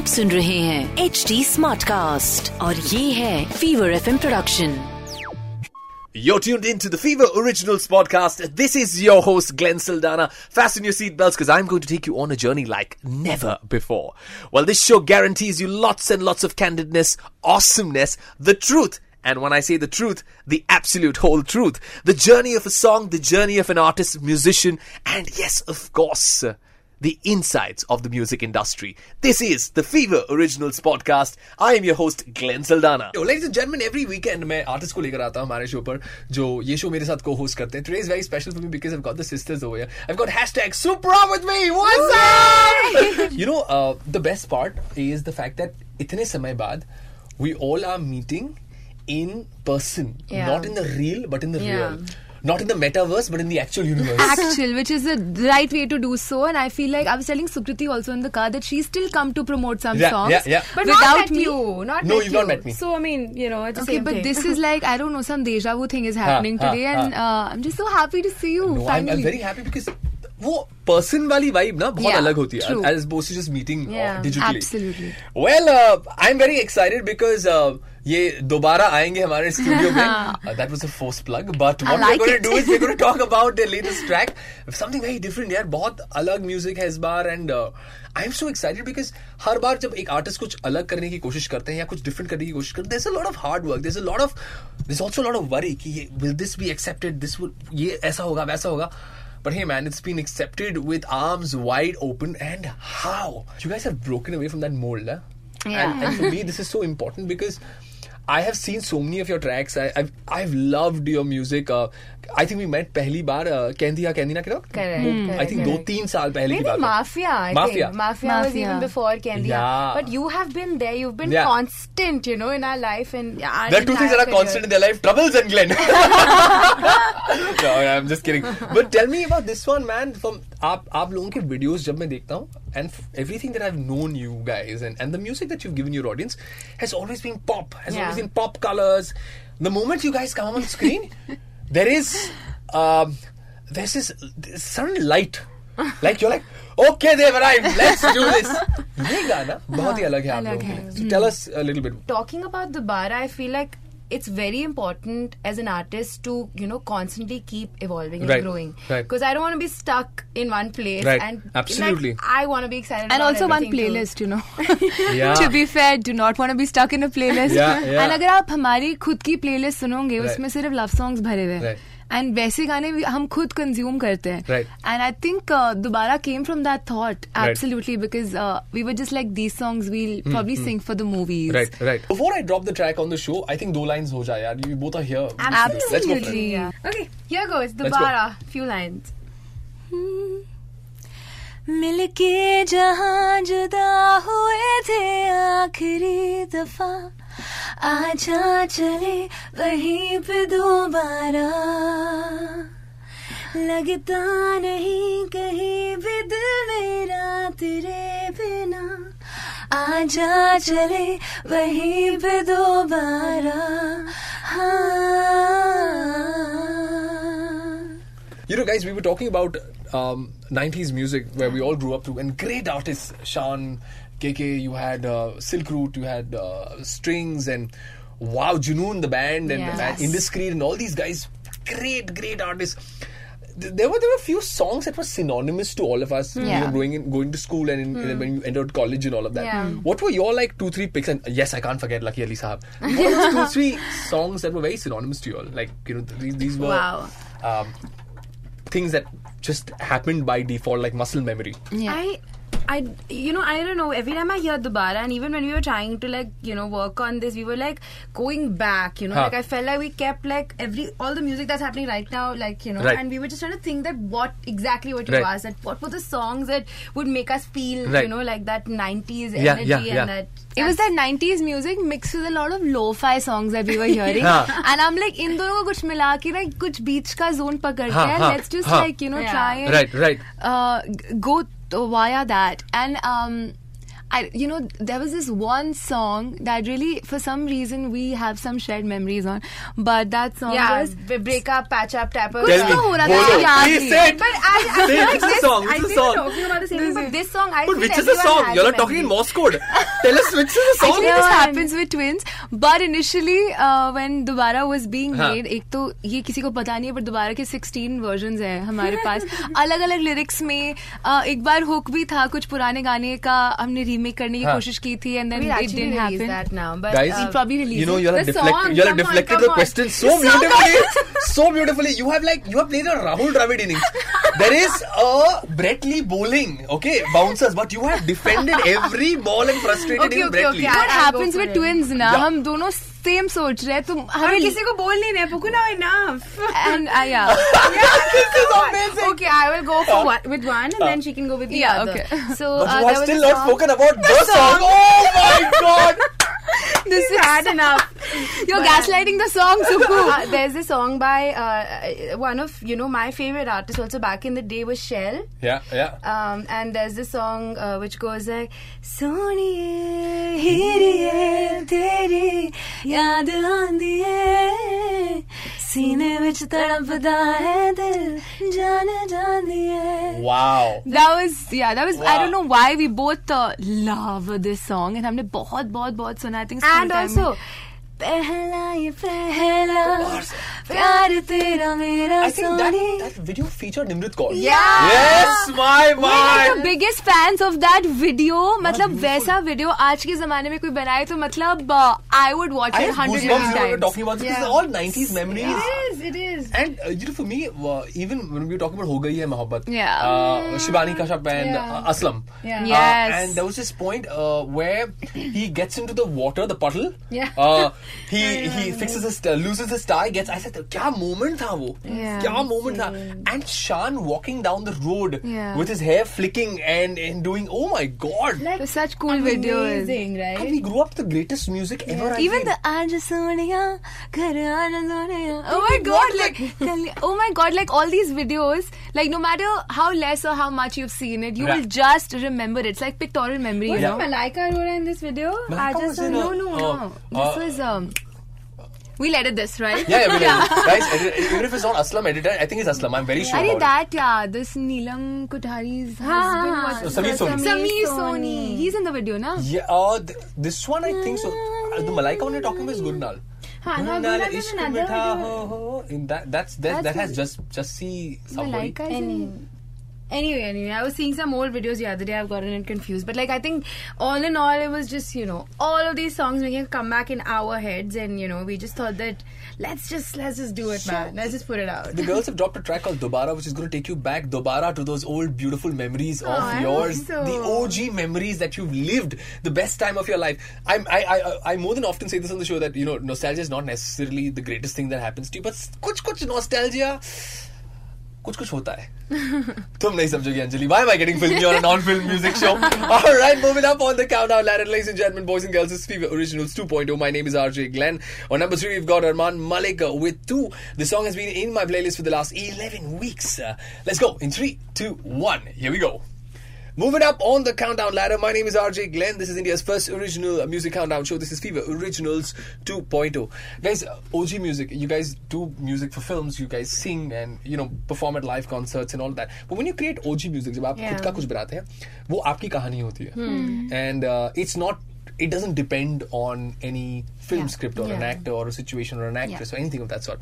आप सुन रहे हैं एच डी स्मार्ट कास्ट और ये है fever F production You're tuned in to the Fever Originals podcast. This is your host, Glenn Saldana. Fasten your seatbelts because I'm going to take you on a journey like never before. Well, this show guarantees you lots and lots of candidness, awesomeness, the truth. And when I say the truth, the absolute whole truth. The journey of a song, the journey of an artist, musician, and yes, of course, the insides of the music industry. This is the Fever Originals podcast. I am your host, Glenn Saldana. Yo, ladies and gentlemen, every weekend मैं artist को लेकर आता हूँ हमारे show पर जो ये show मेरे साथ को-होस्ट करते हैं. Today is very special for me because I've got the sisters over here. I've got hashtag Supra with me. What's up? you know, uh, the best part is the fact that इतने समय बाद we all are meeting in person, Yeah. not in the real, but in the Yeah. real. Not in the metaverse, but in the actual universe. actual, which is the right way to do so. And I feel like I was telling Sukriti also in the car that she's still come to promote some Yeah, songs. yeah, yeah. But without not me. you. Not No, you've you. not met me. So I mean, you know, it's the Okay, same but thing. this is like I don't know some deja vu thing is happening ha, today, ha. and uh, I'm just so happy to see you No, I'm, finally. I'm very happy because वो person वाली vibe ना बहुत अलग होती है as boss just meeting digitally well I am very excited because ये दोबारा आएँगे हमारे स्टूडियो में. That was a force plug but what we are going to do is we are going to talk about the latest track something very different यार बहुत अलग music है इस बार and I am so excited because हर बार जब एक artist कुछ अलग करने की कोशिश करते हैं या कुछ डिफरेंट करने की कोशिश करते हैं lot of hard work there lot of this also lot of worry कि ये will this be accepted this ये ऐसा होगा वैसा होगा. But hey, man, it's been accepted with arms wide open. And how? You guys have broken away from that mold, huh? Yeah. And, and for me, this is so important because I have seen so many of your tracks. I, I've I've loved your music. Uh, I think we met पहली बार uh, कैंदिया कैंदिना के Correct, I correct, think दो correct. तीन साल पहले की Maybe बात है. Mafia. I Mafia. Think. Mafia was Mafia. even before Candy. Yeah. But you have been there. You've been Yeah. constant, you know, in our life and our There are two things that are entire constant in their life: troubles and Glenn. no, I'm just kidding. But tell me about this one, man. From आप आप लोगों के videos जब मैं देखता हूँ, and f- everything that I've known you guys and and the music that you've given your audience has always been pop, has Yeah. always been pop colors. The moment you guys come on screen, there is um, there's this, this sudden light. Like you're like, okay, they've arrived. Let's do this. ये गाना बहुत ही अलग है आप अलग लोगों के है. लिए. So tell us a little bit. talking about the bar, I feel like it's very important as an artist to you know constantly keep evolving right. and growing because right. i don't want to be stuck in one place right. and absolutely like, i want to be excited and also one playlist too. you know yeah. to be fair do not want to be stuck in a playlist yeah, yeah. and agar aap hamari khud ki playlist sunonge right. usme sirf love songs bhare hue right. And वैसे गाने भी हम खुद consume करते हैं। And I think दोबारा came from that thought absolutely because we were just like these songs we'll probably sing for the movies right right before I drop the track on the show I think two lines हो जाए यार you both are here absolutely okay here goes दोबारा few lines मिलके जहाँ जुदा हुए थे आखिरी दफ़ा। आजा चले वहीं पे दोबारा लगता नहीं कहीं भी दिल मेरा तेरे बिना आजा चले वहीं पे दोबारा हाँ You know, guys, we were talking about um, 90s music where we all grew up to, and great artists, Sean, KK, you had uh, Silk Root, you had uh, Strings, and wow, Junoon, the band, and, Yes. and Indiscreet, and all these guys, great, great artists. There were there were a few songs that were synonymous to all of us, you know, going in, going to school and, in, and when you entered college and all of that. Yeah. What were your like two three picks? And yes, I can't forget Lucky Ali Sahab. What were two three songs that were very synonymous to you all? Like you know, th- these were Wow. um, things that just happened by default, like muscle memory. Yeah. I, I, you know, I don't know. Every time I hear Dobara, and even when we were trying to like, you know, work on this, we were like going back. You know, huh. like I felt like we kept like every all the music that's happening right now, like you know, right. and we were just trying to think that what exactly what you right. asked, that what were the songs that would make us feel, right. you know, like that '90s yeah, energy yeah, and yeah. that. It was that 90s music mixed with a lot of lo-fi songs that we were hearing. and I'm like, in दोनों को कुछ मिला के ना कुछ बीच का zone पकड़ते हैं let's just like you right, right. Uh, and go. Via that. And um, I, you know, there was this one song that really, for some reason, we have some shared memories on. But that song Yeah, was. break up, patch up, tap up. Tell Tell me. हो रहा था, Bolo. याद नहीं But I, I Say like this, song? I think we're song? talking about the same thing, but this song, I But which is the song? You're not talking in. Morse code. Tell us which is the song. Actually, this happens with twins. But initially, uh, when Dubara was being हाँ. made, एक तो ये किसी को पता नहीं है, but Dubara के 16 versions हैं हमारे पास. अलग-अलग lyrics में uh, एक बार hook भी था कुछ पुराने गाने का हमने remake रीमेक करने की कोशिश की थी and then it didn't happen guys he probably release you know you are deflected you are deflected the question so beautifully so beautifully you have like you have played a Rahul Dravid innings there is a Brett Lee bowling okay bouncers but you have defended every ball and frustrated in Brett Lee what happens with twins ना हम दोनों same सोच रहे तुम हमें किसी को बोल नहीं रहे पुकुना enough and I I will go for with one and then she can go with the other so there was still not spoken about the oh my god this is bad enough. You're gaslighting the song Suku uh, there's a song by uh, one of you know my favorite artists also back in the day was Shell. Yeah, yeah. um, and there's this song uh, which goes like Soniye hiriye teri yaad aandi hai है दिल जान जांदी है Wow. that was yeah that was I Wow. don't know why we both uh, love this song and हमने बहुत बहुत बहुत सुना I think school and time also में. पहला ये पहला प्यार तेरा मेरा Soni. Video feature Nimrit Kaur yes my my biggest fans of that video मतलब वैसा वीडियो आज के जमाने में कोई बनाए तो मतलब I would watch it 100 times all 90s memories it is and for me even when we talk about हो गई है मोहब्बत शिवानी का शब and Aslam and there was this point where he gets into the water the puddle he he fixes his loses his tie gets I क्या moment था वो? Yeah. क्या moment था? And Shan walking down the road Yeah. with his hair flicking and and doing. Oh my god! It was such cool videos amazing And right we grew up with the greatest music ever. I even feel. the आज सोनिया घर आना Sonia oh my god like tell- oh my god like all these videos like no matter how less or how much you've seen it you Yeah. will just remember it it's like pictorial memory you was know Malaika Arora in this video Malaika I was just in a- no no Uh, no uh, this was um We'll edit this, right? Yeah, yeah, we'll yeah. Guys. Edit, even if it's not Aslam edited, I think it's Aslam. I'm very sure. I about that, it. yeah. This Neelam Kothari's. husband ah, was no, Sameer Soni. Sameer Soni. He's in the video, na? Yeah. Uh, th- this one, I think so. Uh, the Malaika one you're talking about is Gurnal. Gurnal is mitha that, that's that has just just see somebody. Malaika is in. Anyway, anyway, I was seeing some old videos the other day. I've gotten it confused, but like I think all in all, it was just you know all of these songs making a comeback in our heads, and you know we just thought that let's just let's just do it, so man. Let's just put it out. The girls have dropped a track called Dobara, which is going to take you back Dobara to those old beautiful memories oh, of yours, so. the OG memories that you've lived, the best time of your life. I'm, I, I I more than often say this on the show that you know nostalgia is not necessarily the greatest thing that happens to you, but kuch kuch nostalgia kuch कुछ होता है। तुम नहीं समझोगी Anjali. Why am I getting filmy on a non-film music show? All right moving up on the countdown ladder ladies and gentlemen boys and girls it's Fever Originals 2.0 my name is RJ Glenn. On number 3 we've got Armaan Malik with 2 the song has been in my playlist for the last 11 weeks let's go. In three, two, one. here we go. Moving up on the countdown ladder, my name is RJ Glenn. This is India's first original uh, music countdown show. This is Fever Originals 2.0. Guys, uh, OG music, you guys do music for films, you guys sing and, you know, perform at live concerts and all that. But when you create OG music, जब आप Yeah. खुद का कुछ बनाते हैं, वो आपकी कहानी होती है. And uh, it's not, it doesn't depend on any film script or an Yeah. actor or a situation or an actress or anything of that sort.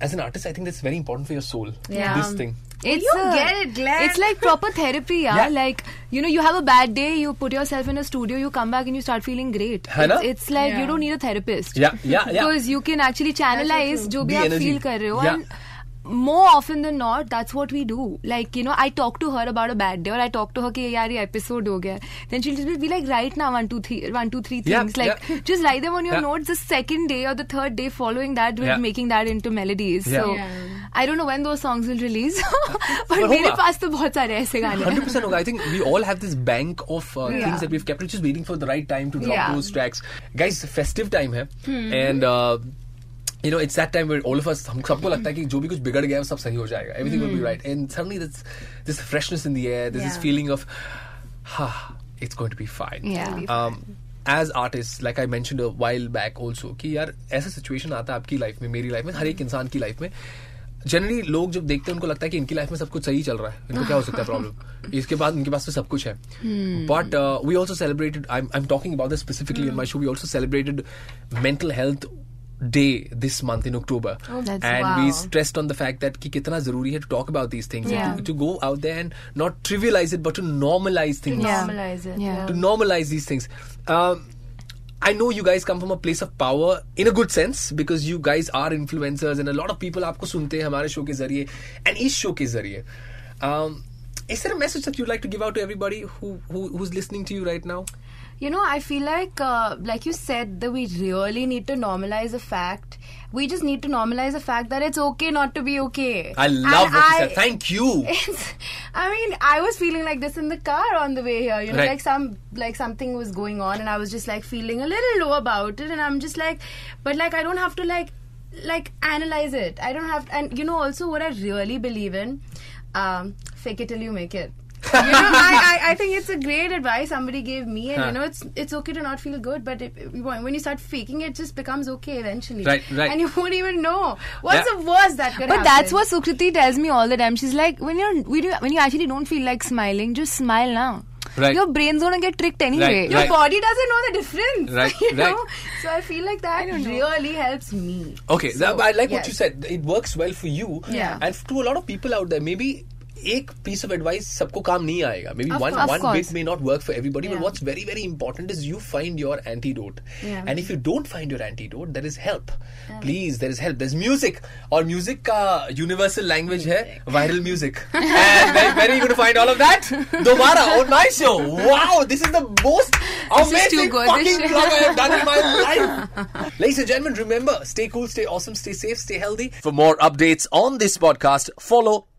as an artist, I think that's very important for your soul. Yeah. This thing. It's you a, get it, Glenn. It's like proper therapy, yeah? yeah? Like you know, you have a bad day, you put yourself in a studio, you come back and you start feeling great. It's, it's, like yeah. you don't need a therapist. Yeah, yeah, yeah. because you can actually channelize jo bhi aap feel kar rahe ho. Yeah. And, more often than not that's what we do. Like you know i talk to her about a bad day or i talk to her ki yaar episode ho gaya. Then she'll just be like write now one two three one two three things. Yep, like yep. just write them on your yep. notes the second day or the third day following that we're making that into melodies. So i don't know when those songs will release but mere paas to bahut sare aise gaane 100% hoga i think we all have this bank of uh, yeah. things that we've kept. We're just waiting for the right time to drop yeah. those tracks. Guys festive time hai hmm. and uh, you know, it's that time where all of us, हम सबको लगता है कि जो भी कुछ बिगड़ गया है सब सही हो जाएगा. Everything will be right. And suddenly there's this freshness in the air. There's this Yeah. feeling of, ha, it's going to be fine. Yeah. Um, as artists, like I mentioned a while back also, कि यार ऐसा situation आता है आपकी life में मेरी life में हर एक इंसान की लाइफ में जनरली लोग जब देखते हैं उनको लगता है कि इनकी लाइफ में सब कुछ सही चल रहा है इनको क्या हो सकता है प्रॉब्लम इसके बाद इनके पास तो सब कुछ है but we also celebrated I am talking about this specifically in my show we also celebrated mental health day this month in October that's and we wow. stressed on the fact that कि कितना जरूरी है to talk about these things Yeah. and to, to go out there and not trivialize it but to normalize things Yeah. Normalize it. Yeah. to normalize these things. Um, I know you guys come from a place of power in a good sense because you guys are influencers and a lot of people आपको सुनते हैं हमारे show के जरिए and इस show के जरिए. Um, is there a message that you'd like to give out to everybody who, who who's listening to you right now? You know, I feel like, uh, like you said, that we really need to normalize the fact. We just need to normalize the fact that it's okay not to be okay. I love And what you said. Thank you. I mean, I was feeling like this in the car on the way here. You know, Right. like some like something was going on, and I was just like feeling a little low about it, and I'm just like, but like I don't have to like like analyze it. I don't have, and you know, also what I really believe in, um, fake it till you make it. You know, I, I, I think it's a great advice somebody gave me, and Huh. you know, it's it's okay to not feel good, but it, when you start faking it, it just becomes okay eventually. Right, right. And you won't even know what's Yeah. the worst that could happen? But happen. that's what Sukriti tells me all the time. She's like, when you're when you when you actually don't feel like smiling, just smile now. Right. Your brain's gonna get tricked anyway. Right, Your right. body doesn't know the difference. Right, you know? right. So I feel like that really helps me. Okay, So, I like what you said. It works well for you. Yeah. And to a lot of people out there, maybe एक piece of advice सबको काम नहीं आएगा। Maybe one one bit may not work for everybody but what's very very important is you find your antidote and if you don't find your antidote there is help please there is help there is music और music का universal language है viral music very good find all of that दोबारा on my show wow this is the most amazing fucking vlog I have done in my life. Ladies and gentlemen, remember, stay cool, stay awesome, stay safe, stay healthy. For more updates on this podcast, follow